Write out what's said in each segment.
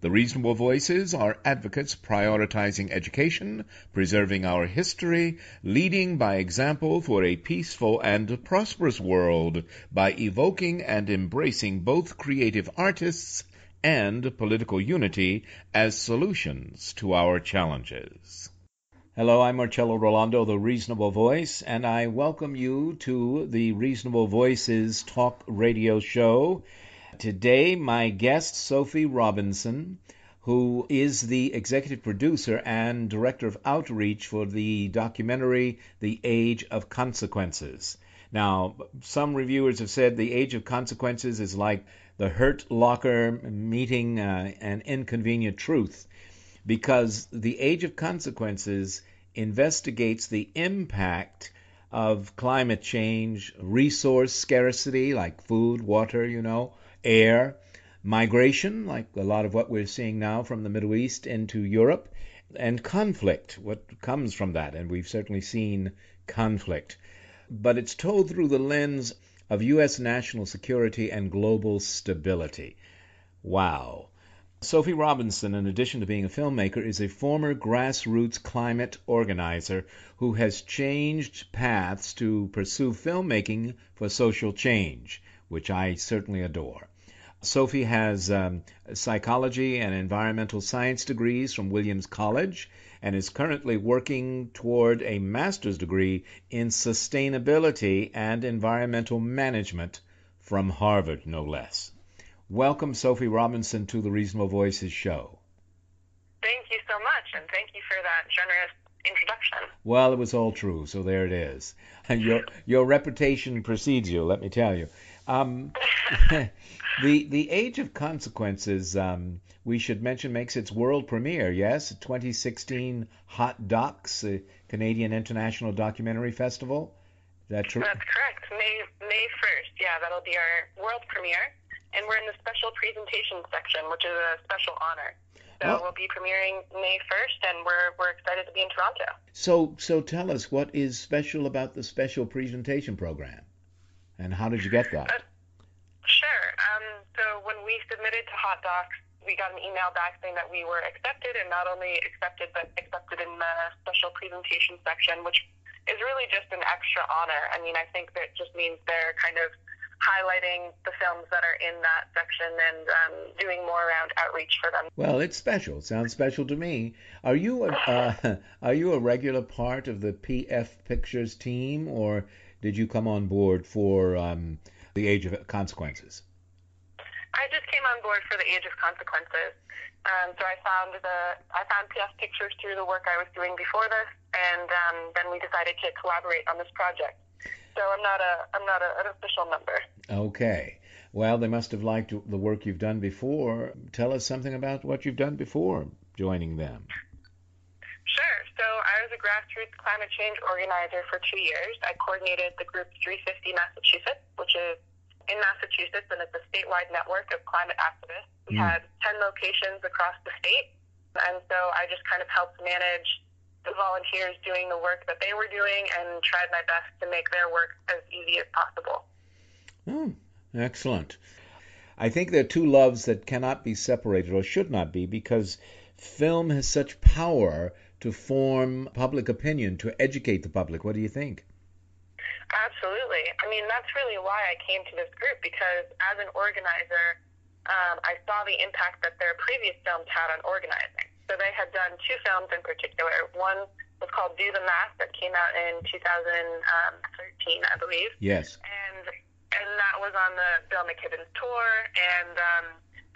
The reasonable voices are advocates prioritizing education, preserving our history, leading by example for a peaceful and prosperous world by evoking and embracing both creative artists and political unity as solutions to our challenges. Hello, I'm Marcello Rollando, the Reasonable Voice, and I welcome you to the Reasonable Voices Talk Radio Show. Today, my guest, Sophie Robinson, who is the executive producer and director of outreach for the documentary The Age of Consequences. Now, some reviewers have said The Age of Consequences is like the Hurt Locker meeting uh, an inconvenient truth because The Age of Consequences investigates the impact of climate change, resource scarcity like food, water, you know, air, migration, like a lot of what we're seeing now from the Middle East into Europe, and conflict, what comes from that. And we've certainly seen conflict. But it's told through the lens of U.S. national security and global stability. Wow. Sophie Robinson, in addition to being a filmmaker, is a former grassroots climate organizer who has changed paths to pursue filmmaking for social change which I certainly adore. Sophie has um, psychology and environmental science degrees from Williams College and is currently working toward a master's degree in sustainability and environmental management from Harvard, no less. Welcome, Sophie Robinson, to the Reasonable Voices show. Thank you so much, and thank you for that generous introduction. Well, it was all true, so there it is. And your your reputation precedes you, let me tell you. Um, the the Age of Consequences, um, we should mention, makes its world premiere. Yes, 2016 Hot Docs, uh, Canadian International Documentary Festival. Is that true? That's correct. May May 1st. Yeah, that'll be our world premiere, and we're in the special presentation section, which is a special honor. So oh. we'll be premiering May 1st, and we're we're excited to be in Toronto. So so tell us what is special about the special presentation program. And how did you get that? Uh, sure. Um, so when we submitted to Hot Docs, we got an email back saying that we were accepted, and not only accepted, but accepted in the special presentation section, which is really just an extra honor. I mean, I think that just means they're kind of highlighting the films that are in that section and um, doing more around outreach for them. Well, it's special. Sounds special to me. Are you a, uh, are you a regular part of the PF Pictures team, or did you come on board for um, the Age of Consequences? I just came on board for the Age of Consequences. Um, so I found the I found PF Pictures through the work I was doing before this, and um, then we decided to collaborate on this project. So I'm not a I'm not a, an official member. Okay. Well, they must have liked the work you've done before. Tell us something about what you've done before joining them. Sure. So I was a grassroots climate change organizer for two years. I coordinated the group 350 Massachusetts, which is in Massachusetts, and it's a statewide network of climate activists. We mm. had 10 locations across the state, and so I just kind of helped manage the volunteers doing the work that they were doing and tried my best to make their work as easy as possible. Oh, excellent. I think there are two loves that cannot be separated or should not be because film has such power to form public opinion, to educate the public. What do you think? Absolutely. I mean, that's really why I came to this group because as an organizer, um, I saw the impact that their previous films had on organizing. So they had done two films in particular. One was called Do the Math that came out in 2013, I believe. Yes. And and that was on the Bill McKibben's tour, and um,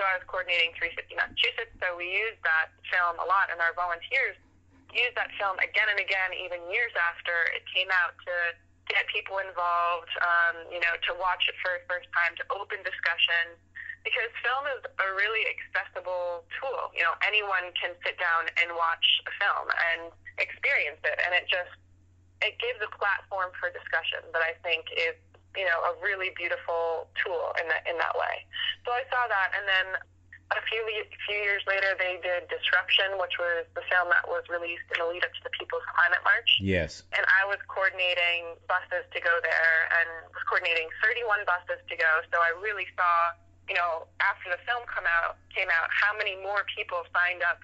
so I was coordinating 350 Massachusetts. So we used that film a lot, and our volunteers used that film again and again, even years after it came out to get people involved, um, you know, to watch it for the first time, to open discussion, because film is a really accessible tool. You know, anyone can sit down and watch a film and experience it, and it just it gives a platform for discussion that I think is you know a really beautiful tool in that in that way. So I saw that, and then a few few years later, they did Disruption, which was the film that was released in the lead up to the People's Climate March. Yes. And I was coordinating buses to go there, and was coordinating 31 buses to go. So I really saw, you know, after the film come out came out, how many more people signed up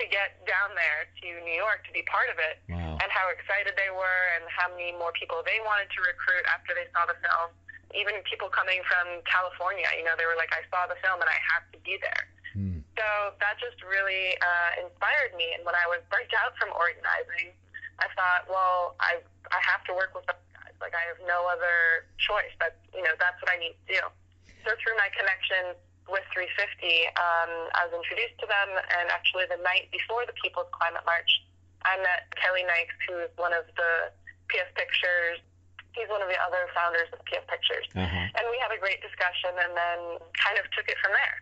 to get down there to New York to be part of it, wow. and how excited they were, and how many more people they wanted to recruit after they saw the film even people coming from California, you know, they were like, I saw the film and I have to be there. Hmm. So that just really uh, inspired me. And when I was burnt out from organizing, I thought, well, I I have to work with those guys. Like I have no other choice. That's you know that's what I need to do. So through my connection with 350, um, I was introduced to them. And actually, the night before the People's Climate March, I met Kelly Nyks, who is one of the PF Pictures he's one of the other founders of PF Pictures. Uh-huh. And we had a great discussion and then kind of took it from there.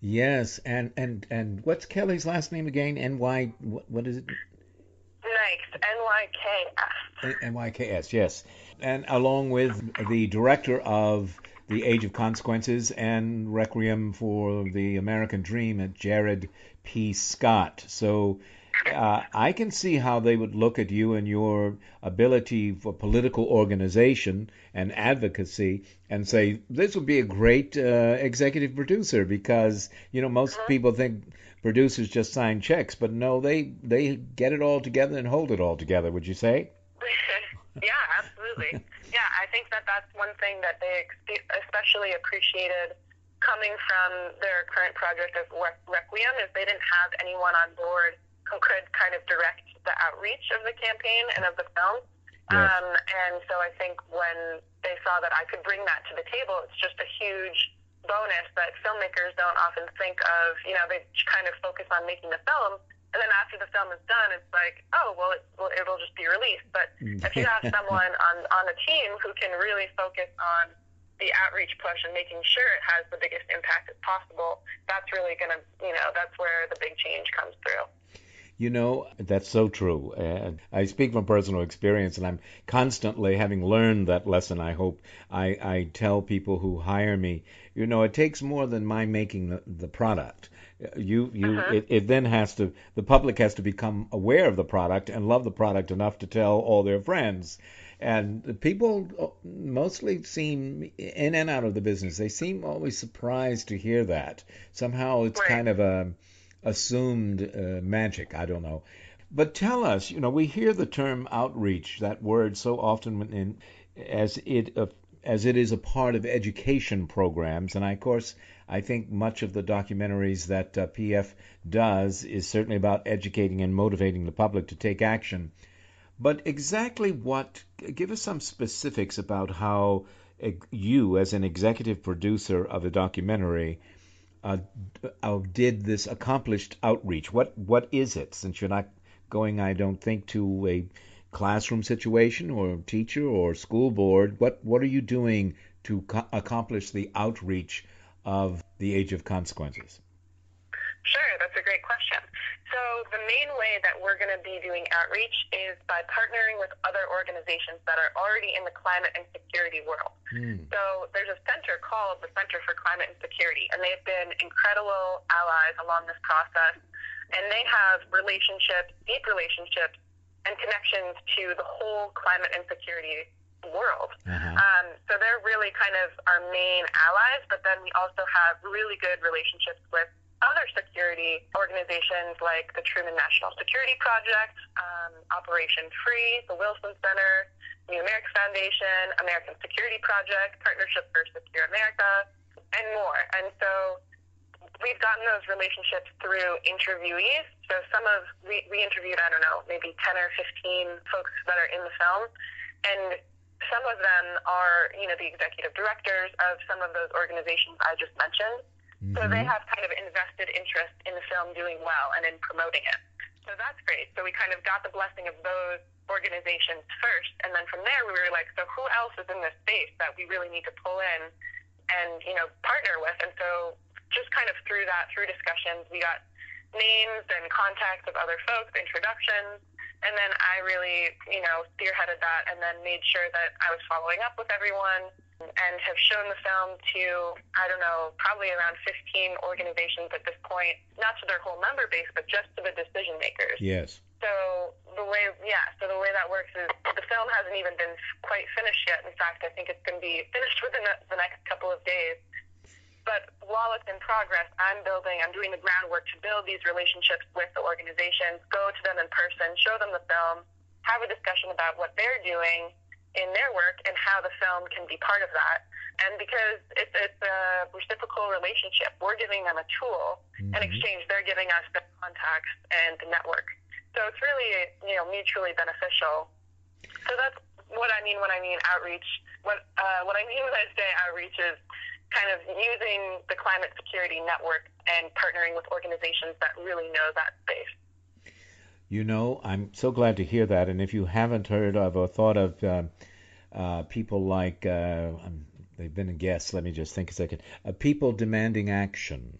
Yes, and and and what's Kelly's last name again? N Y what, what is it? Nyks, N Y K S. N Y K S. Yes, and along with the director of the Age of Consequences and Requiem for the American Dream, at Jared P. Scott. So uh, I can see how they would look at you and your ability for political organization and advocacy and say this would be a great uh, executive producer because you know most uh-huh. people think producers just sign checks, but no, they they get it all together and hold it all together. Would you say? yeah, absolutely. Yeah, I think that that's one thing that they especially appreciated coming from their current project of Requiem is they didn't have anyone on board who could kind of direct the outreach of the campaign and of the film. Yes. Um, and so I think when they saw that I could bring that to the table, it's just a huge bonus that filmmakers don't often think of. You know, they kind of focus on making the film, and then after the film is done, it's like, oh, well, it, well it'll just be released. But if you have someone on on a team who can really focus on the outreach push and making sure it has the biggest impact as possible, that's really going to, you know, that's where the big change comes through. You know, that's so true. And I speak from personal experience, and I'm constantly having learned that lesson. I hope I, I tell people who hire me, you know, it takes more than my making the, the product. You, you, Uh-huh. it, it then has to, the public has to become aware of the product and love the product enough to tell all their friends. And the people mostly seem in and out of the business. They seem always surprised to hear that. Somehow it's Right. kind of a assumed uh, magic. I don't know. But tell us, you know, we hear the term outreach, that word, so often in, as it uh, as it is a part of education programs, and I, of course, I think much of the documentaries that uh, PF does is certainly about educating and motivating the public to take action. But exactly what? Give us some specifics about how you, as an executive producer of a documentary, uh, did this accomplished outreach? What what is it? Since you're not going, I don't think, to a classroom situation or teacher or school board. What what are you doing to co- accomplish the outreach of the Age of Consequences? Sure, that's a great question. So the main way that we're going to be doing outreach is by partnering with other organizations that are already in the climate and security world. Hmm. So there's a center called the Center for Climate and Security, and they've been incredible allies along this process. And they have relationships, deep relationships, and connections to the whole climate and security world. Uh-huh. Um, so they're really kind of our main allies, but then we also have really good relationships with other security organizations like the Truman National Security Project, um, Operation Free, the Wilson Center, New America Foundation, American Security Project, Partnership for Secure America, and more. And so we've gotten those relationships through interviewees. So some of we, we interviewed, I don't know, maybe 10 or 15 folks that are in the film, and some of them are, you know, the executive directors of some of those organizations I just mentioned. Mm-hmm. So they have kind of invested interest in the film doing well and in promoting it. So that's great. So we kind of got the blessing of those organizations first, and then from there we were like, so who else is in this space that we really need to pull in and you know partner with? And so just kind of through that, through discussions, we got names and contacts of other folks, introductions, and then I really, you know, spearheaded that and then made sure that I was following up with everyone and have shown the film to, I don't know, probably around 15 organizations at this point, not to their whole member base, but just to the decision makers. Yes. So the way, yeah, so the way that works is the film hasn't even been quite finished yet. In fact, I think it's going to be finished within the next couple of days. But while it's in progress, I'm building, I'm doing the groundwork to build these relationships with the organizations, go to them in person, show them the film, have a discussion about what they're doing in their work and how the film can be part of that. And because it's, it's a reciprocal relationship, we're giving them a tool. Mm-hmm. In exchange, they're giving us the contacts and the network. So it's really, you know, mutually beneficial. So that's what I mean when I mean outreach. What uh, what I mean when I say outreach is kind of using the climate security network and partnering with organizations that really know that space. You know, I'm so glad to hear that. And if you haven't heard of or thought of uh, uh, people like, uh, um, they've been a guest, let me just think a second, uh, people demanding action,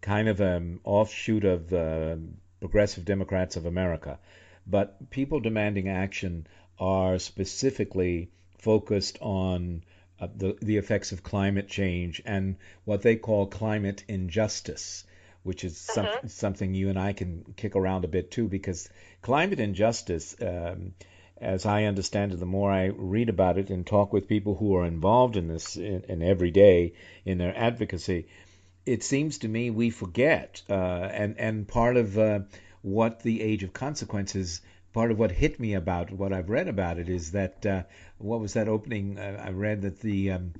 kind of an offshoot of the Progressive Democrats of America. But people demanding action are specifically focused on uh, the, the effects of climate change and what they call climate injustice, which is some, uh-huh. something you and I can kick around a bit too, because climate injustice, um, as I understand it, the more I read about it and talk with people who are involved in this in, in every day in their advocacy, it seems to me we forget, uh, and and part of uh, what the age of consequences part of what hit me about what I've read about it is that uh, what was that opening? Uh, I read that the um,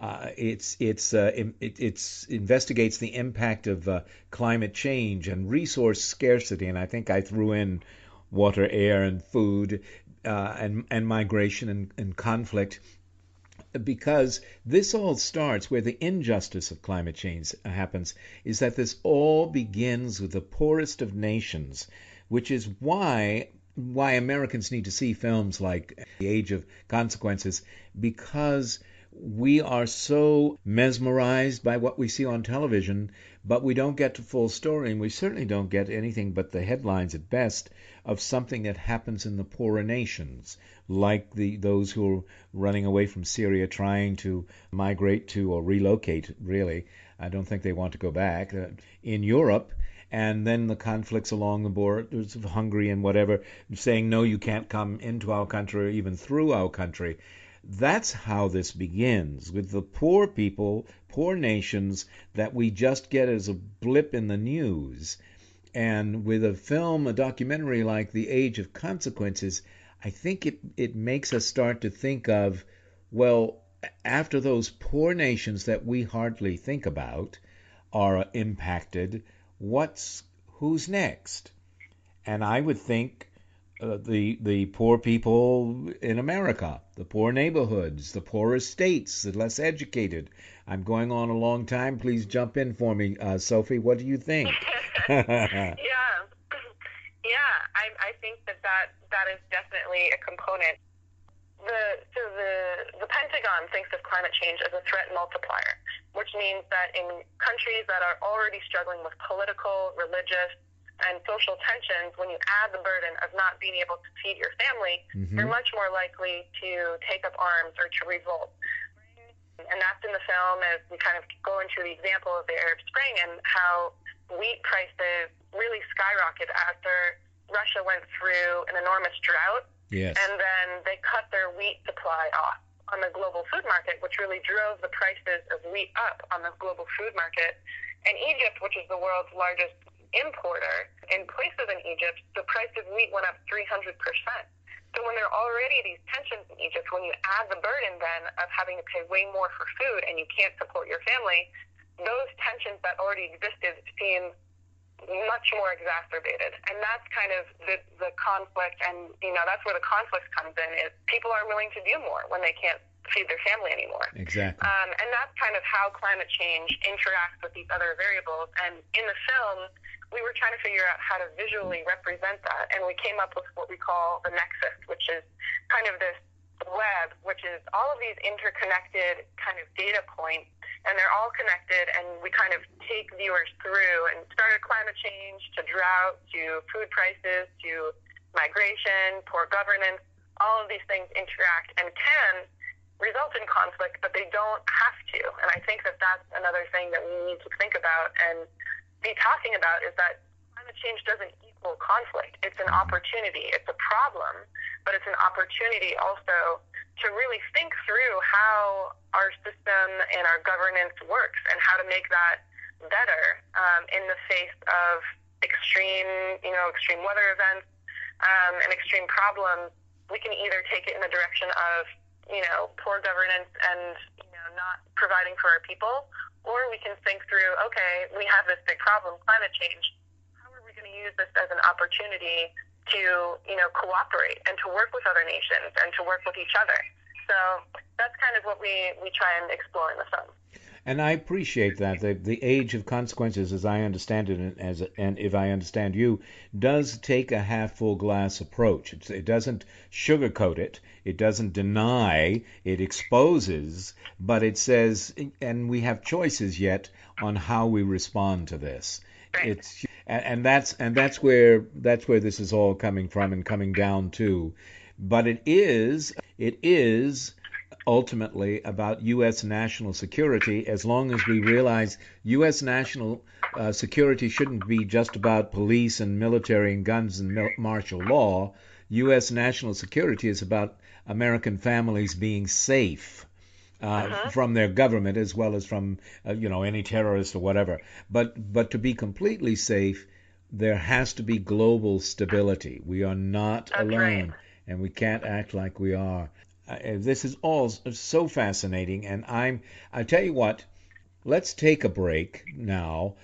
uh, it's it's uh, it, it's investigates the impact of uh, climate change and resource scarcity, and I think I threw in water, air, and food, uh, and and migration and, and conflict. Because this all starts where the injustice of climate change happens, is that this all begins with the poorest of nations, which is why why Americans need to see films like The Age of Consequences because we are so mesmerized by what we see on television, but we don't get the full story, and we certainly don't get anything but the headlines at best of something that happens in the poorer nations, like the those who are running away from Syria trying to migrate to or relocate. Really, I don't think they want to go back. Uh, in Europe, and then the conflicts along the borders of Hungary and whatever, saying, no, you can't come into our country or even through our country. That's how this begins with the poor people, poor nations that we just get as a blip in the news. And with a film, a documentary like The Age of Consequences, I think it, it makes us start to think of, well, after those poor nations that we hardly think about are impacted, what's who's next? And I would think uh, the the poor people in America, the poor neighborhoods, the poorer states, the less educated. I'm going on a long time. Please jump in for me, uh, Sophie. What do you think? yeah, yeah. I I think that that that is definitely a component the so the the Pentagon thinks of climate change as a threat multiplier, which means that in countries that are already struggling with political, religious, and social tensions, when you add the burden of not being able to feed your family, mm-hmm. you're much more likely to take up arms or to revolt. And that's in the film as we kind of go into the example of the Arab Spring and how wheat prices really skyrocketed after Russia went through an enormous drought Yes. And then they cut their wheat supply off on the global food market, which really drove the prices of wheat up on the global food market. And Egypt, which is the world's largest importer, in places in Egypt, the price of wheat went up 300%. So when there are already these tensions in Egypt, when you add the burden then of having to pay way more for food and you can't support your family, those tensions that already existed seem much more exacerbated. And that's kind of the, the conflict, and, you know, that's where the conflict comes in, is people are willing to do more when they can't feed their family anymore. Exactly. Um, and that's kind of how climate change interacts with these other variables. And in the film, we were trying to figure out how to visually represent that. And we came up with what we call the nexus, which is kind of this web, which is all of these interconnected kind of data points and they're all connected and we kind of take viewers through and started climate change to drought to food prices to migration poor governance all of these things interact and can result in conflict but they don't have to and i think that that's another thing that we need to think about and be talking about is that climate change doesn't equal conflict. It's an opportunity. It's a problem but it's an opportunity also to really think through how our system and our governance works and how to make that better um, in the face of extreme, you know, extreme weather events um, and extreme problems. We can either take it in the direction of, you know, poor governance and, you know, not providing for our people, or we can think through, okay, we have this big problem, climate change. How are we going to use this as an opportunity to you know cooperate and to work with other nations and to work with each other. So that's kind of what we, we try and explore in the film. And I appreciate that the the age of consequences, as I understand it, and as and if I understand you, does take a half full glass approach. It's, it doesn't sugarcoat it. It doesn't deny. It exposes, but it says, and we have choices yet on how we respond to this. Right. It's and, and that's and that's where that's where this is all coming from and coming down to. But it is it is ultimately about U.S. national security. As long as we realize U.S. national uh, security shouldn't be just about police and military and guns and mil- martial law. U.S. national security is about American families being safe uh, uh-huh. from their government as well as from uh, you know any terrorist or whatever. But but to be completely safe, there has to be global stability. We are not That's alone, right. and we can't act like we are. Uh, this is all so fascinating, and I'm I tell you what. Let's take a break now.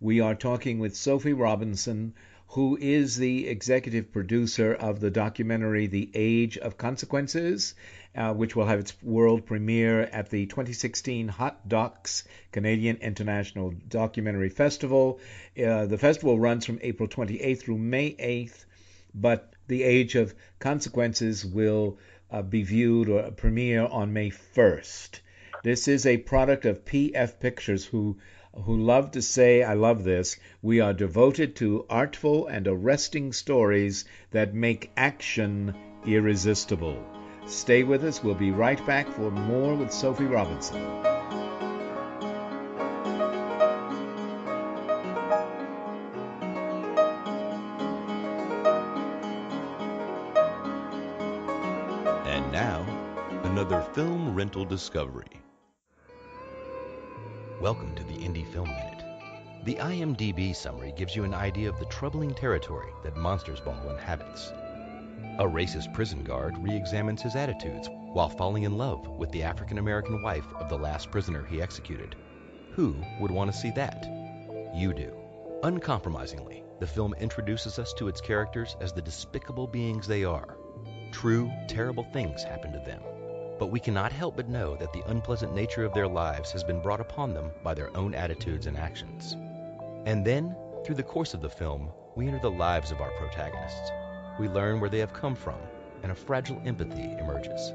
We are talking with Sophie Robinson, who is the executive producer of the documentary The Age of Consequences, uh, which will have its world premiere at the 2016 Hot Docs Canadian International Documentary Festival. Uh, the festival runs from April 28th through May 8th, but The Age of Consequences will uh, be viewed or premiere on May 1st. This is a product of PF Pictures, who who love to say, I love this, we are devoted to artful and arresting stories that make action irresistible. Stay with us. We'll be right back for more with Sophie Robinson. And now, another film rental discovery. Welcome to the Indie Film Minute. The IMDb summary gives you an idea of the troubling territory that Monsters Ball inhabits. A racist prison guard re examines his attitudes while falling in love with the African American wife of the last prisoner he executed. Who would want to see that? You do. Uncompromisingly, the film introduces us to its characters as the despicable beings they are. True, terrible things happen to them, but we cannot help but know that the unpleasant nature of their lives has been brought upon them by their own attitudes and actions. And then, through the course of the film, we enter the lives of our protagonists. We learn where they have come from, and a fragile empathy emerges.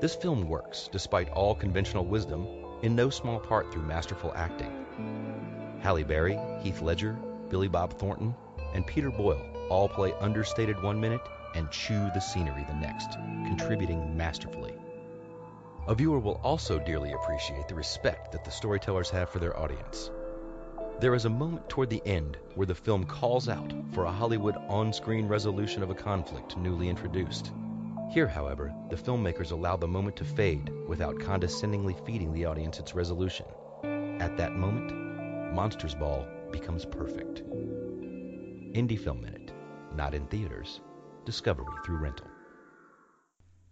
This film works, despite all conventional wisdom, in no small part through masterful acting. Halle Berry, Heath Ledger, Billy Bob Thornton, and Peter Boyle all play understated one minute and chew the scenery the next, contributing masterfully. A viewer will also dearly appreciate the respect that the storytellers have for their audience. There is a moment toward the end where the film calls out for a Hollywood on screen resolution of a conflict newly introduced. Here, however, the filmmakers allow the moment to fade without condescendingly feeding the audience its resolution. At that moment, Monsters Ball becomes perfect. Indie Film Minute, not in theaters, discovery through rental.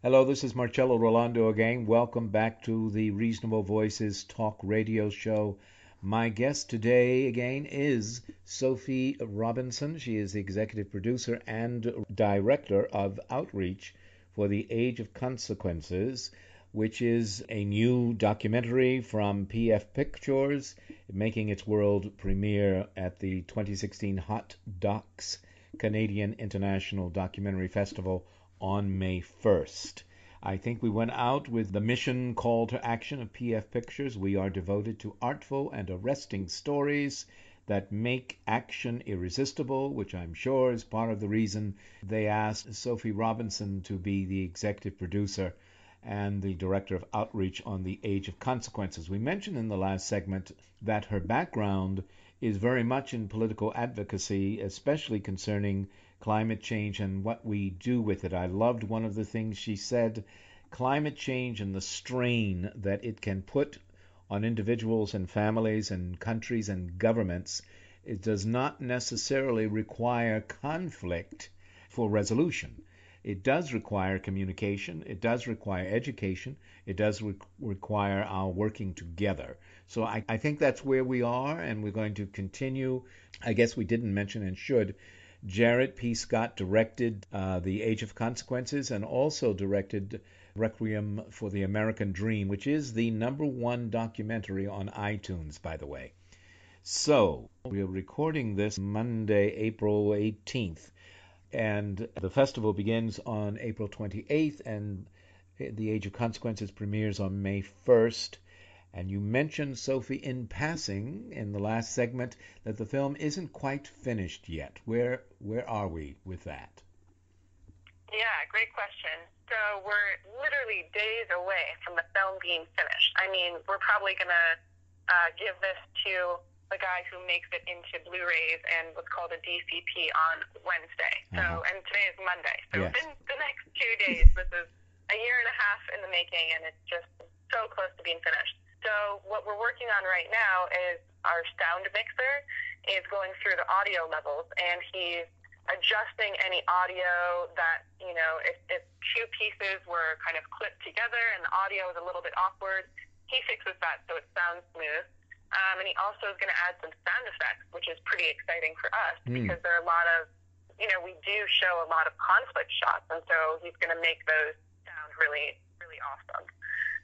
Hello, this is Marcello Rollando again. Welcome back to the Reasonable Voices Talk Radio Show. My guest today again is Sophie Robinson. She is the executive producer and director of Outreach for the Age of Consequences, which is a new documentary from PF Pictures, making its world premiere at the 2016 Hot Docs Canadian International Documentary Festival on May 1st. I think we went out with the mission call to action of PF Pictures. We are devoted to artful and arresting stories that make action irresistible, which I'm sure is part of the reason they asked Sophie Robinson to be the executive producer and the director of outreach on the Age of Consequences. We mentioned in the last segment that her background is very much in political advocacy, especially concerning climate change and what we do with it. I loved one of the things she said climate change and the strain that it can put on individuals and families and countries and governments. It does not necessarily require conflict for resolution. It does require communication, it does require education, it does re- require our working together. So I, I think that's where we are, and we're going to continue. I guess we didn't mention and should Jared P. Scott directed uh, The Age of Consequences and also directed Requiem for the American Dream, which is the number one documentary on iTunes, by the way. So, we're recording this Monday, April 18th, and the festival begins on April 28th, and The Age of Consequences premieres on May 1st. And you mentioned, Sophie, in passing in the last segment that the film isn't quite finished yet. Where where are we with that? Yeah, great question. So we're literally days away from the film being finished. I mean, we're probably gonna uh, give this to the guy who makes it into Blu-rays and what's called a DCP on Wednesday. So, uh-huh. and today is Monday. So yes. within the next two days, this is a year and a half in the making, and it's just so close to being finished. So what we're working on right now is our sound mixer is going through the audio levels, and he's adjusting any audio that you know if, if two pieces were kind of clipped together and the audio is a little bit awkward, he fixes that so it sounds smooth. Um, and he also is going to add some sound effects, which is pretty exciting for us mm. because there are a lot of, you know, we do show a lot of conflict shots, and so he's going to make those sound really, really awesome.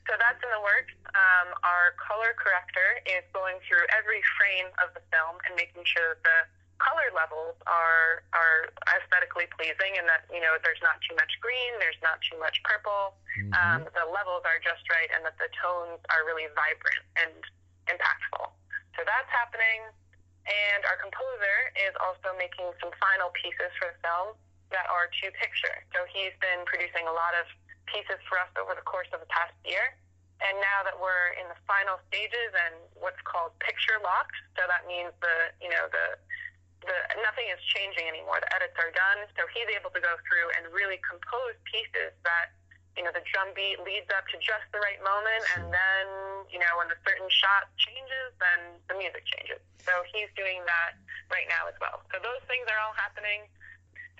So that's in the works. Um, our color corrector is going through every frame of the film and making sure that the color levels are are aesthetically pleasing and that you know there's not too much green, there's not too much purple, mm-hmm. um, the levels are just right, and that the tones are really vibrant and impactful. So that's happening. And our composer is also making some final pieces for the film that are to picture. So he's been producing a lot of pieces for us over the course of the past year. And now that we're in the final stages and what's called picture locked, so that means the you know the the nothing is changing anymore. The edits are done, so he's able to go through and really compose pieces that you know the drum beat leads up to just the right moment, and then you know when the certain shot changes, then the music changes. So he's doing that right now as well. So those things are all happening,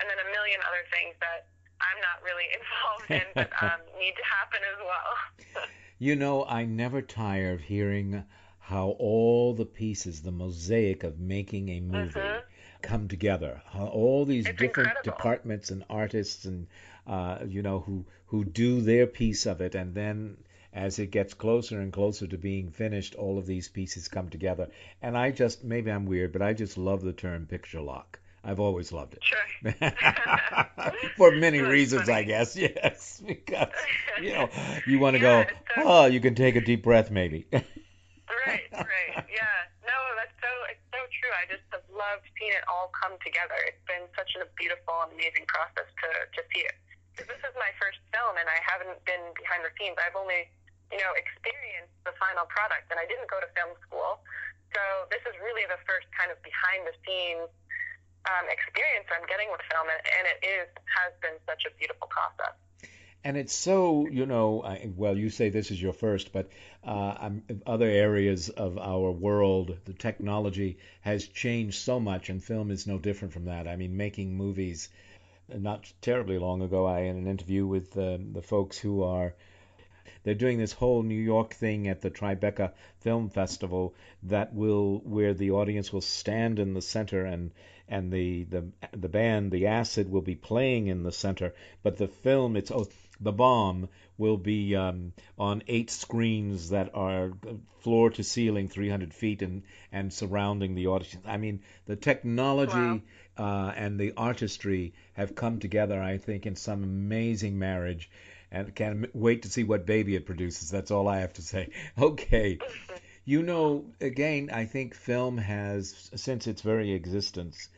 and then a million other things that I'm not really involved in, but um, need to happen as well. you know, I never tire of hearing how all the pieces, the mosaic of making a movie, mm-hmm. come together. How all these it's different incredible. departments and artists and uh, you know who who do their piece of it, and then as it gets closer and closer to being finished, all of these pieces come together. And I just maybe I'm weird, but I just love the term picture lock. I've always loved it. Sure. For many reasons, funny. I guess. Yes, because you know you want to yeah, go. oh, you can take a deep breath, maybe. right, right. Yeah. No, that's so it's so true. I just have loved seeing it all come together. It's been such a beautiful and amazing process to to see it. Because this is my first film, and I haven't been behind the scenes. I've only you know experienced the final product, and I didn't go to film school. So this is really the first kind of behind the scenes um, experience I'm getting with film, and, and it is has been such a beautiful process. And it's so, you know, I, well, you say this is your first, but uh, other areas of our world, the technology has changed so much, and film is no different from that. I mean, making movies. Not terribly long ago, I had an interview with uh, the folks who are they're doing this whole New York thing at the Tribeca Film Festival that will where the audience will stand in the center and and the the the band the acid will be playing in the center but the film it's oh, the bomb will be um, on eight screens that are floor to ceiling 300 feet and and surrounding the audience i mean the technology wow. uh, and the artistry have come together i think in some amazing marriage and can't wait to see what baby it produces. That's all I have to say. Okay. You know, again, I think film has, since its very existence,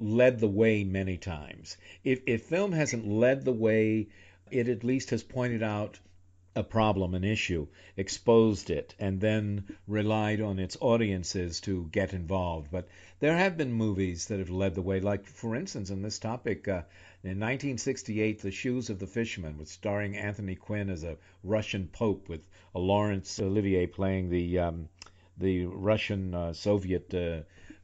led the way many times. If, if film hasn't led the way, it at least has pointed out a problem, an issue, exposed it, and then relied on its audiences to get involved. But there have been movies that have led the way, like, for instance, in this topic, uh, in 1968, The Shoes of the Fisherman, with starring Anthony Quinn as a Russian pope, with a Laurence Olivier playing the um, the Russian uh, Soviet uh,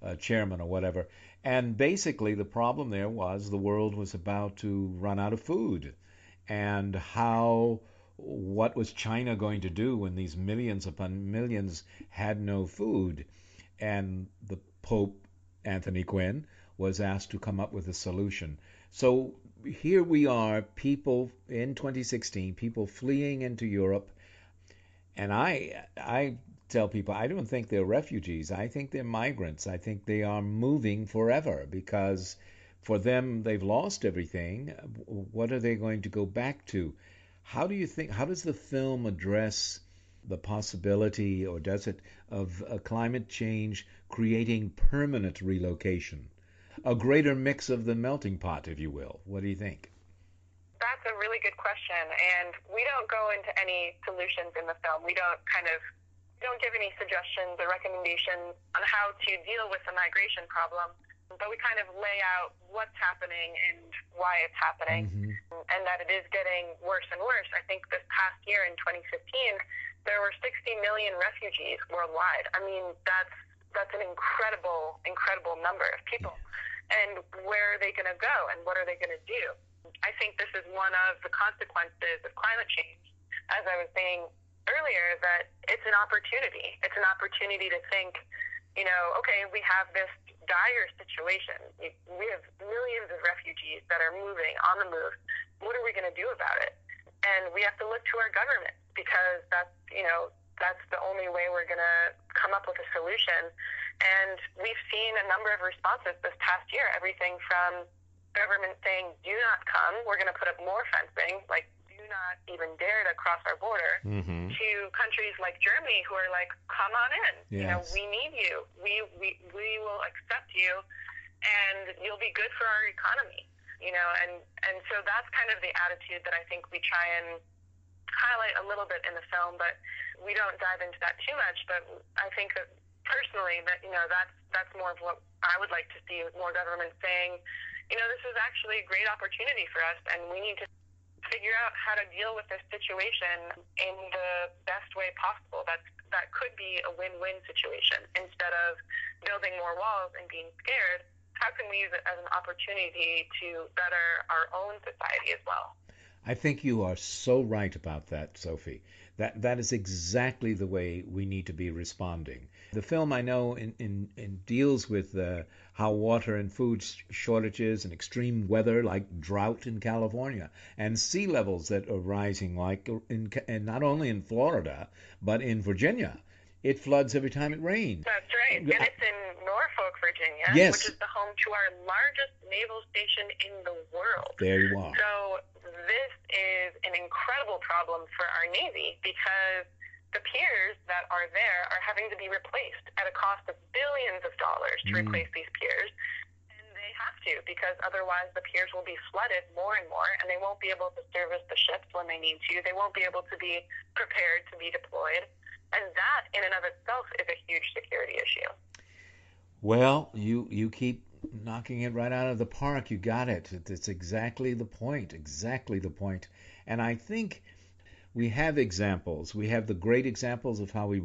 uh, chairman or whatever. And basically, the problem there was the world was about to run out of food, and how what was China going to do when these millions upon millions had no food? And the Pope, Anthony Quinn, was asked to come up with a solution. So here we are, people in 2016, people fleeing into Europe. And I, I tell people I don't think they're refugees. I think they're migrants. I think they are moving forever because for them they've lost everything. What are they going to go back to? How do you think? How does the film address the possibility, or does it, of a climate change creating permanent relocation, a greater mix of the melting pot, if you will? What do you think? That's a really good question, and we don't go into any solutions in the film. We don't kind of don't give any suggestions or recommendations on how to deal with the migration problem but we kind of lay out what's happening and why it's happening, mm-hmm. and that it is getting worse and worse. I think this past year in 2015, there were 60 million refugees worldwide. I mean, that's that's an incredible, incredible number of people. And where are they going to go, and what are they going to do? I think this is one of the consequences of climate change. As I was saying earlier, that it's an opportunity. It's an opportunity to think, you know, okay, we have this dire situation. We have millions of refugees that are moving on the move. What are we going to do about it? And we have to look to our government because that's, you know, that's the only way we're going to come up with a solution. And we've seen a number of responses this past year, everything from government saying, do not come, we're going to put up more fencing, like not even dare to cross our border mm-hmm. to countries like Germany who are like, come on in. Yes. You know, we need you. We, we, we will accept you and you'll be good for our economy. You know, and, and so that's kind of the attitude that I think we try and highlight a little bit in the film, but we don't dive into that too much. But I think that personally that, you know, that's, that's more of what I would like to see more government saying, you know, this is actually a great opportunity for us and we need to figure out how to deal with this situation in the best way possible. That's that could be a win-win situation instead of building more walls and being scared. How can we use it as an opportunity to better our own society as well? I think you are so right about that, Sophie. That that is exactly the way we need to be responding. The film I know in, in, in deals with uh, how water and food shortages and extreme weather like drought in California and sea levels that are rising like in, and not only in Florida but in Virginia. It floods every time it rains. That's right. And it's in Norfolk, Virginia, yes. which is the home to our largest naval station in the world. There you are. So this is an incredible problem for our Navy because the piers that are there are having to be replaced at a cost of billions of dollars to mm. replace these piers. And they have to because otherwise the piers will be flooded more and more and they won't be able to service the ships when they need to. They won't be able to be prepared to be deployed. And that in and of itself is a huge security issue. Well, you you keep knocking it right out of the park. You got it. It's exactly the point. Exactly the point. And I think we have examples. We have the great examples of how we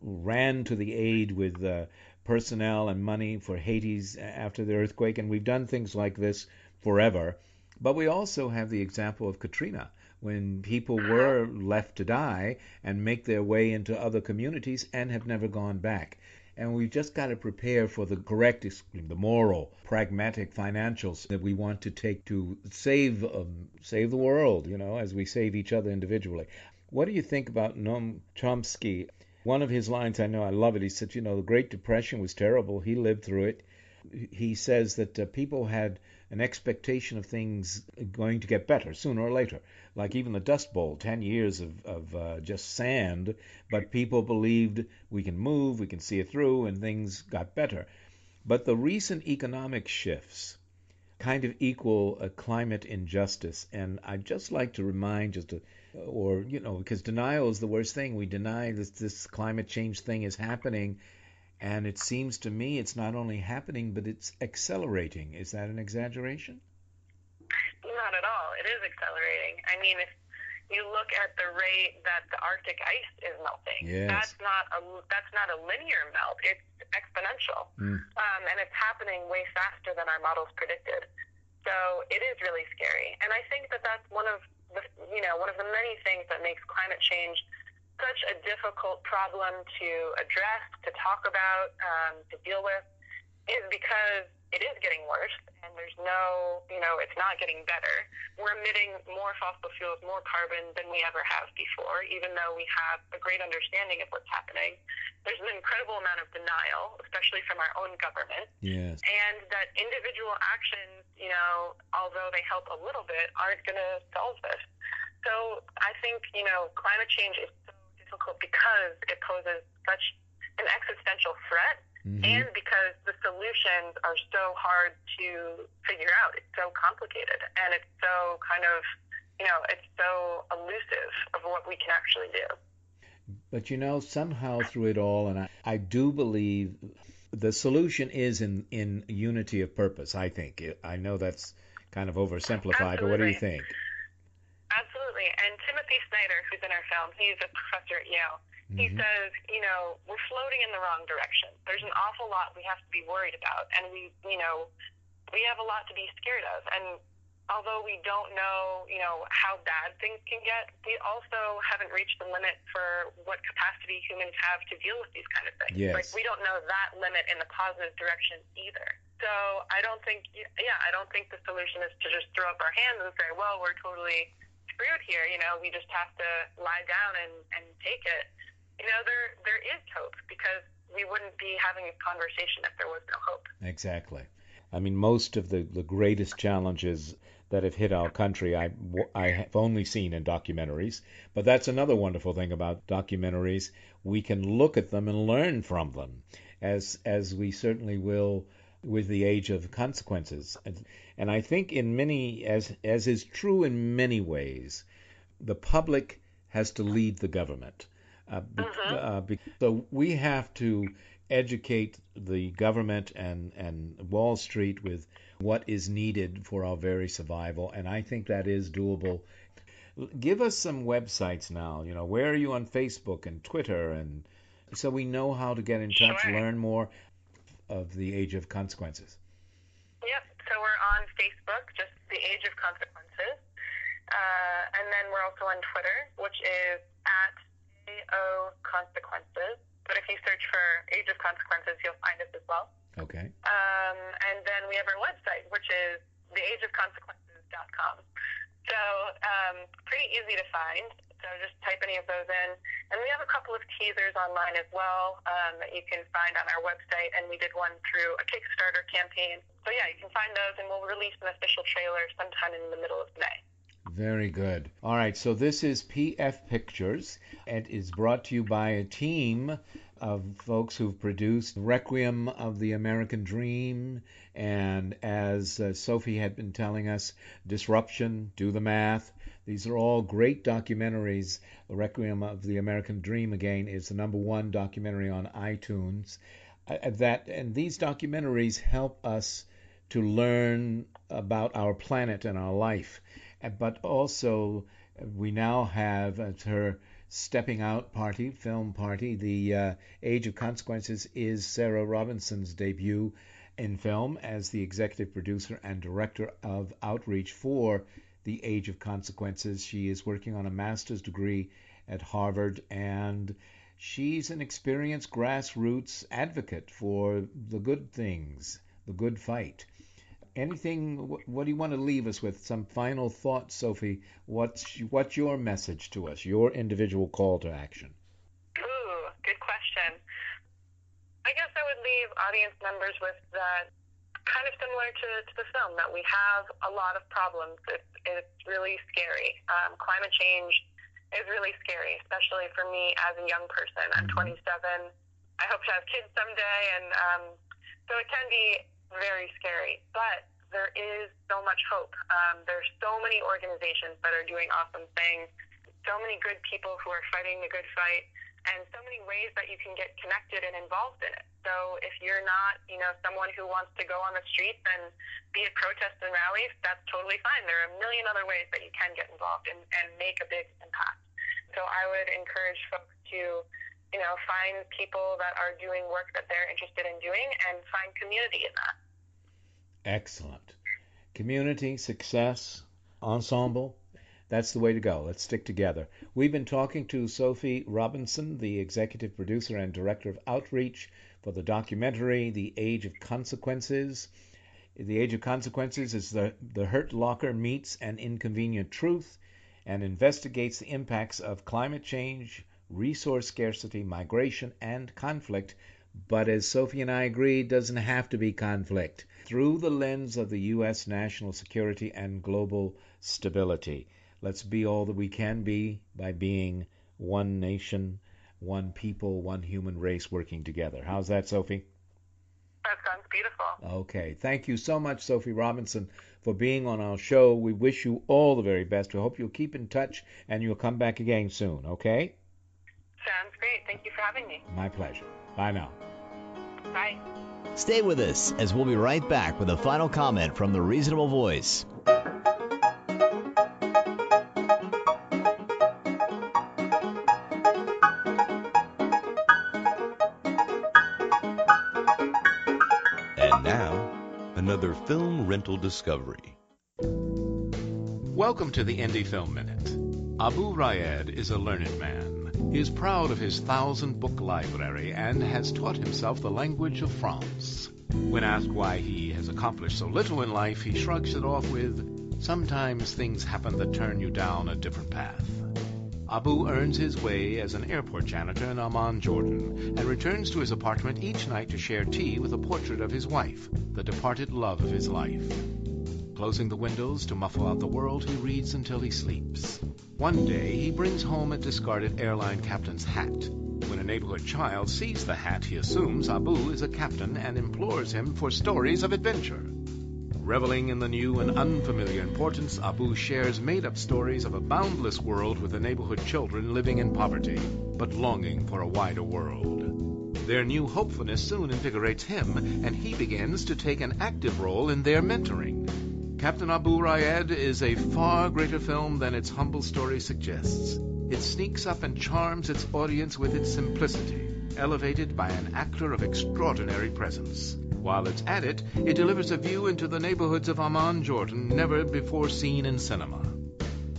ran to the aid with uh, personnel and money for Haiti's after the earthquake, and we've done things like this forever. But we also have the example of Katrina, when people were left to die and make their way into other communities and have never gone back. And we've just got to prepare for the correct, the moral, pragmatic financials that we want to take to save um, save the world, you know, as we save each other individually. What do you think about Noam Chomsky? One of his lines, I know I love it. He said, you know, the Great Depression was terrible. He lived through it. He says that uh, people had an expectation of things going to get better sooner or later. Like even the Dust Bowl, 10 years of, of uh, just sand, but people believed we can move, we can see it through, and things got better. But the recent economic shifts kind of equal a climate injustice. And I'd just like to remind just or, you know, because denial is the worst thing. We deny this, this climate change thing is happening and it seems to me it's not only happening, but it's accelerating. Is that an exaggeration? Not at all. It is accelerating. I mean, if you look at the rate that the Arctic ice is melting, yes. that's not a that's not a linear melt. It's exponential, mm. um, and it's happening way faster than our models predicted. So it is really scary, and I think that that's one of the you know one of the many things that makes climate change such a difficult problem to address, to talk about, um, to deal with, is because it is getting worse and there's no, you know, it's not getting better. We're emitting more fossil fuels, more carbon than we ever have before, even though we have a great understanding of what's happening. There's an incredible amount of denial, especially from our own government. Yes. And that individual actions, you know, although they help a little bit, aren't going to solve this. So I think, you know, climate change is so difficult because it poses such an existential threat mm-hmm. and because the solutions are so hard to figure out. It's so complicated and it's so kind of, you know, it's so elusive of what we can actually do. But you know, somehow through it all, and I, I do believe the solution is in, in unity of purpose, I think. I know that's kind of oversimplified, Absolutely. but what do you think? Absolutely. And Timothy Snyder, who's in our film, he's a professor at Yale. He Mhm. says, you know, we're floating in the wrong direction. There's an awful lot we have to be worried about, and we, you know, we have a lot to be scared of. And although we don't know, you know, how bad things can get, we also haven't reached the limit for what capacity humans have to deal with these kind of things. Yes. Like we don't know that limit in the positive direction either. So I don't think, yeah, I don't think the solution is to just throw up our hands and say, well, we're totally screwed here. You know, we just have to lie down and, and take it. You know, there there is hope because we wouldn't be having this conversation if there was no hope. Exactly. I mean, most of the, the greatest challenges that have hit our country, I, I have only seen in documentaries. But that's another wonderful thing about documentaries. We can look at them and learn from them, as as we certainly will with the age of consequences. And, and I think in many, as as is true in many ways, the public has to lead the government. Uh, be, uh, so we have to educate the government and, and Wall Street with what is needed for our very survival, and I think that is doable. Give us some websites now. You know, where are you on Facebook and Twitter, and so we know how to get in touch, Sure. learn more of the Age of Consequences. Yep. So we're on Facebook, just the Age of Consequences, uh, and then we're also on Twitter, which is at AO Consequences. But if you search for Age of Consequences, you'll find us as well. Okay. Um, and then we have our website, which is theageofconsequences.com. So um, pretty easy to find. So just type any of those in. And we have a couple of teasers online as well um, that you can find on our website. And we did one through a Kickstarter campaign. So yeah, you can find those, and we'll release an official trailer sometime in the middle of May. Very good. All right, so this is PF Pictures and is brought to you by a team of folks who've produced Requiem of the American Dream and as uh, Sophie had been telling us, Disruption, Do the Math. These are all great documentaries. The Requiem of the American Dream again is the number one documentary on iTunes. uh, that and these documentaries help us to learn about our planet and our life, uh, but also uh, we now have at her stepping out party, film party, the uh, Age of Consequences is Sarah Robinson's debut in film as the executive producer and director of outreach for the Age of Consequences. She is working on a master's degree at Harvard and she's an experienced grassroots advocate for the good things, the good fight. Anything? What do you want to leave us with? Some final thoughts, Sophie. What's what's your message to us? Your individual call to action. Ooh, good question. I guess I would leave audience members with that kind of similar to, to the film that we have a lot of problems. It's, it's really scary. Um, climate change is really scary, especially for me as a young person. I'm mm-hmm. 27. I hope to have kids someday, and um, so it can be very scary. But there is so much hope. Um, there's so many organizations that are doing awesome things, so many good people who are fighting the good fight and so many ways that you can get connected and involved in it. So if you're not, you know, someone who wants to go on the streets and be at protests and rallies, that's totally fine. There are a million other ways that you can get involved and, and make a big impact. So I would encourage folks to, you know, find people that are doing work that they're interested in doing and find community in that. Excellent. Community, success, ensemble, that's the way to go. Let's stick together. We've been talking to Sophie Robinson, the executive producer and director of outreach for the documentary The Age of Consequences. The Age of Consequences is the, the Hurt Locker meets an inconvenient truth and investigates the impacts of climate change, resource scarcity, migration, and conflict. But as Sophie and I agree, it doesn't have to be conflict through the lens of the U.S. national security and global stability. Let's be all that we can be by being one nation, one people, one human race working together. How's that, Sophie? That sounds beautiful. Okay. Thank you so much, Sophie Robinson, for being on our show. We wish you all the very best. We hope you'll keep in touch and you'll come back again soon, okay? Sounds great. Thank you for having me. My pleasure. Bye now. Bye. Stay with us as we'll be right back with a final comment from the Reasonable Voice. Another film rental discovery. Welcome to the Indie Film Minute. Abu Raed is a learned man. He is proud of his thousand book library and has taught himself the language of France. When asked why he has accomplished so little in life, he shrugs it off with, Sometimes things happen that turn you down a different path. Abu earns his way as an airport janitor in Amman, Jordan, and returns to his apartment each night to share tea with a portrait of his wife, the departed love of his life. Closing the windows to muffle out the world, he reads until he sleeps. One day, he brings home a discarded airline captain's hat. When a neighborhood child sees the hat, he assumes Abu is a captain and implores him for stories of adventure. Reveling in the new and unfamiliar importance, Abu shares made up stories of a boundless world with the neighborhood children living in poverty, but longing for a wider world. Their new hopefulness soon invigorates him, and he begins to take an active role in their mentoring. Captain Abu Raed is a far greater film than its humble story suggests. It sneaks up and charms its audience with its simplicity, elevated by an actor of extraordinary presence. While it's at it, it delivers a view into the neighborhoods of Amman, Jordan, never before seen in cinema.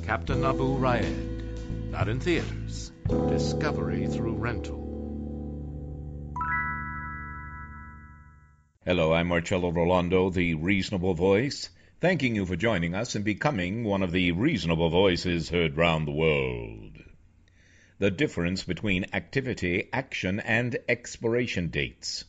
Captain Abu Raed. Not in theaters. Discovery through rental. Hello, I'm Marcello Rollando, the Reasonable Voice, thanking you for joining us and becoming one of the reasonable voices heard round the world. The difference between activity, action, and expiration dates.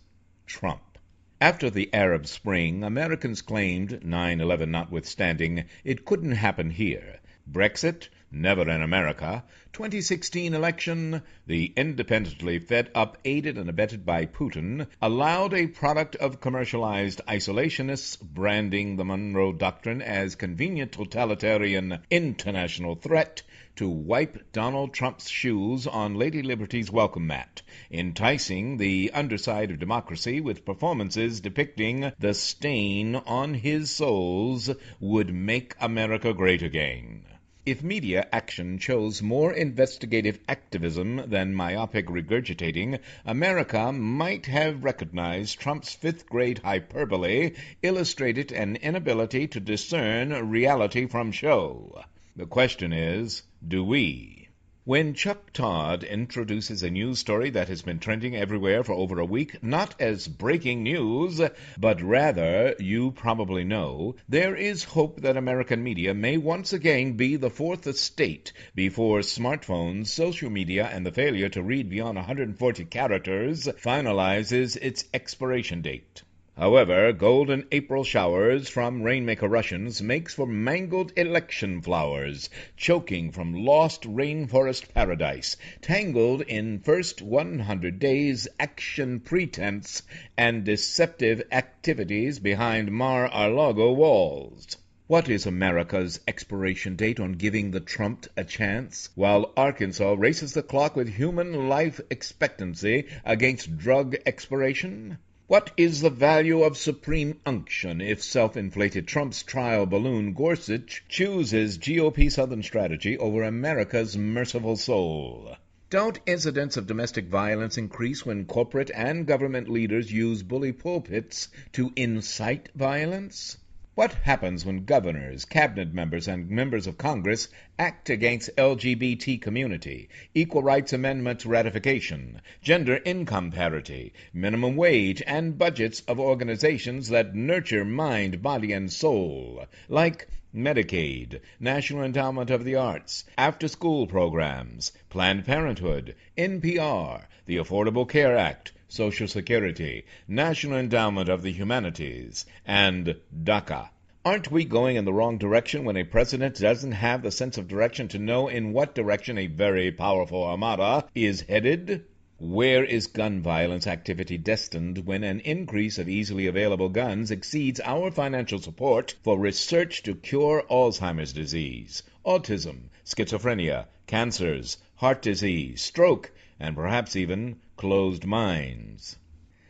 Trump. After the Arab Spring, Americans claimed, 9 11 notwithstanding, it couldn't happen here. Brexit, Never in America. 2016 election, the independently fed up, aided and abetted by Putin, allowed a product of commercialized isolationists branding the Monroe Doctrine as convenient totalitarian international threat to wipe Donald Trump's shoes on Lady Liberty's welcome mat, enticing the underside of democracy with performances depicting the stain on his soles would make America great again. If media action chose more investigative activism than myopic regurgitating, America might have recognized Trump's fifth grade hyperbole illustrated an inability to discern reality from show. The question is, do we? When Chuck Todd introduces a news story that has been trending everywhere for over a week, not as breaking news, but rather, you probably know, there is hope that American media may once again be the fourth estate before smartphones, social media, and the failure to read beyond 140 characters finalizes its expiration date. However, golden April showers from rainmaker Russians makes for mangled election flowers, choking from lost rainforest paradise, tangled in first 100 days action pretense and deceptive activities behind Mar-a-Lago walls. What is America's expiration date on giving the trumped a chance, while Arkansas races the clock with human life expectancy against drug expiration? What is the value of supreme unction if self-inflated Trump's trial balloon Gorsuch chooses GOP Southern strategy over America's merciful soul? Don't incidents of domestic violence increase when corporate and government leaders use bully pulpits to incite violence? What happens when governors, cabinet members, and members of Congress act against LGBT community, equal rights amendment ratification, gender income parity, minimum wage, and budgets of organizations that nurture mind, body, and soul, like Medicaid, National Endowment of the Arts, after school programs, Planned Parenthood, NPR, the Affordable Care Act, Social Security, National Endowment of the Humanities, and DACA. Aren't we going in the wrong direction when a president doesn't have the sense of direction to know in what direction a very powerful armada is headed? Where is gun violence activity destined when an increase of easily available guns exceeds our financial support for research to cure Alzheimer's disease, autism, schizophrenia, cancers, heart disease, stroke, and perhaps even closed minds.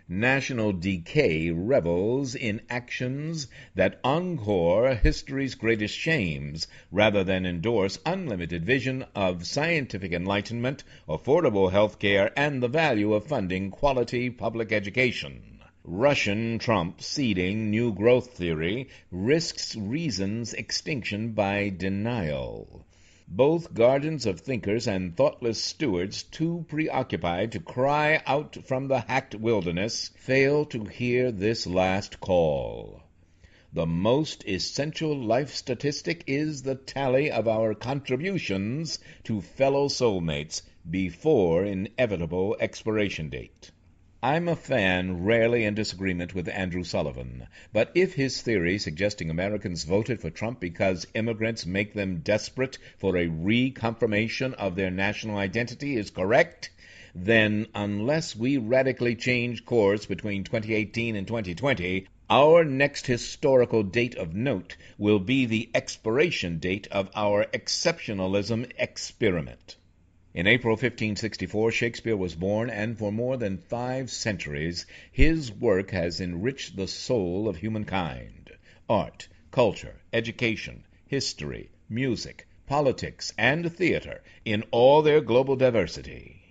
National decay revels in actions that encore history's greatest shames rather than endorse unlimited vision of scientific enlightenment, affordable health care, and the value of funding quality public education. Russian Trump seeding new growth theory risks reason's extinction by denial both gardens of thinkers and thoughtless stewards too preoccupied to cry out from the hacked wilderness fail to hear this last call. The most essential life statistic is the tally of our contributions to fellow soulmates before inevitable expiration date. I'm a fan rarely in disagreement with Andrew Sullivan, but if his theory suggesting Americans voted for Trump because immigrants make them desperate for a reconfirmation of their national identity is correct, then unless we radically change course between 2018 and 2020, our next historical date of note will be the expiration date of our exceptionalism experiment. In April 1564 Shakespeare was born, and for more than five centuries his work has enriched the soul of humankind. Art, culture, education, history, music, politics, and theater in all their global diversity.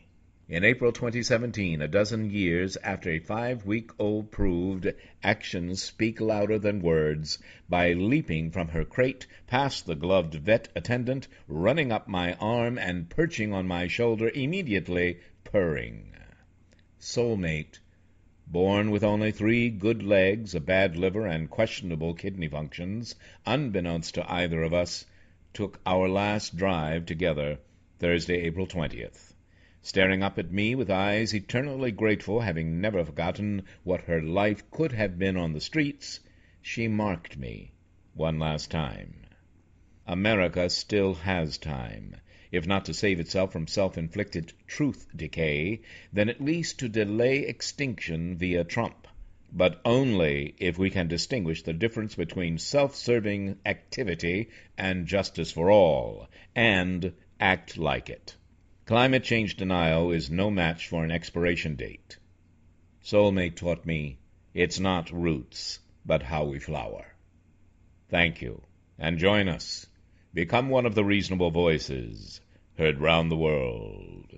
In April 2017, a dozen years after a five week old proved actions speak louder than words. By leaping from her crate past the gloved vet attendant, running up my arm, and perching on my shoulder, immediately purring. Soulmate, born with only three good legs, a bad liver, and questionable kidney functions, unbeknownst to either of us, took our last drive together Thursday, April 20th staring up at me with eyes eternally grateful, having never forgotten what her life could have been on the streets, she marked me one last time. America still has time, if not to save itself from self-inflicted truth decay, then at least to delay extinction via Trump, but only if we can distinguish the difference between self-serving activity and justice for all, and act like it. Climate change denial is no match for an expiration date. Soulmate taught me it's not roots, but how we flower. Thank you, and join us. Become one of the reasonable voices heard round the world.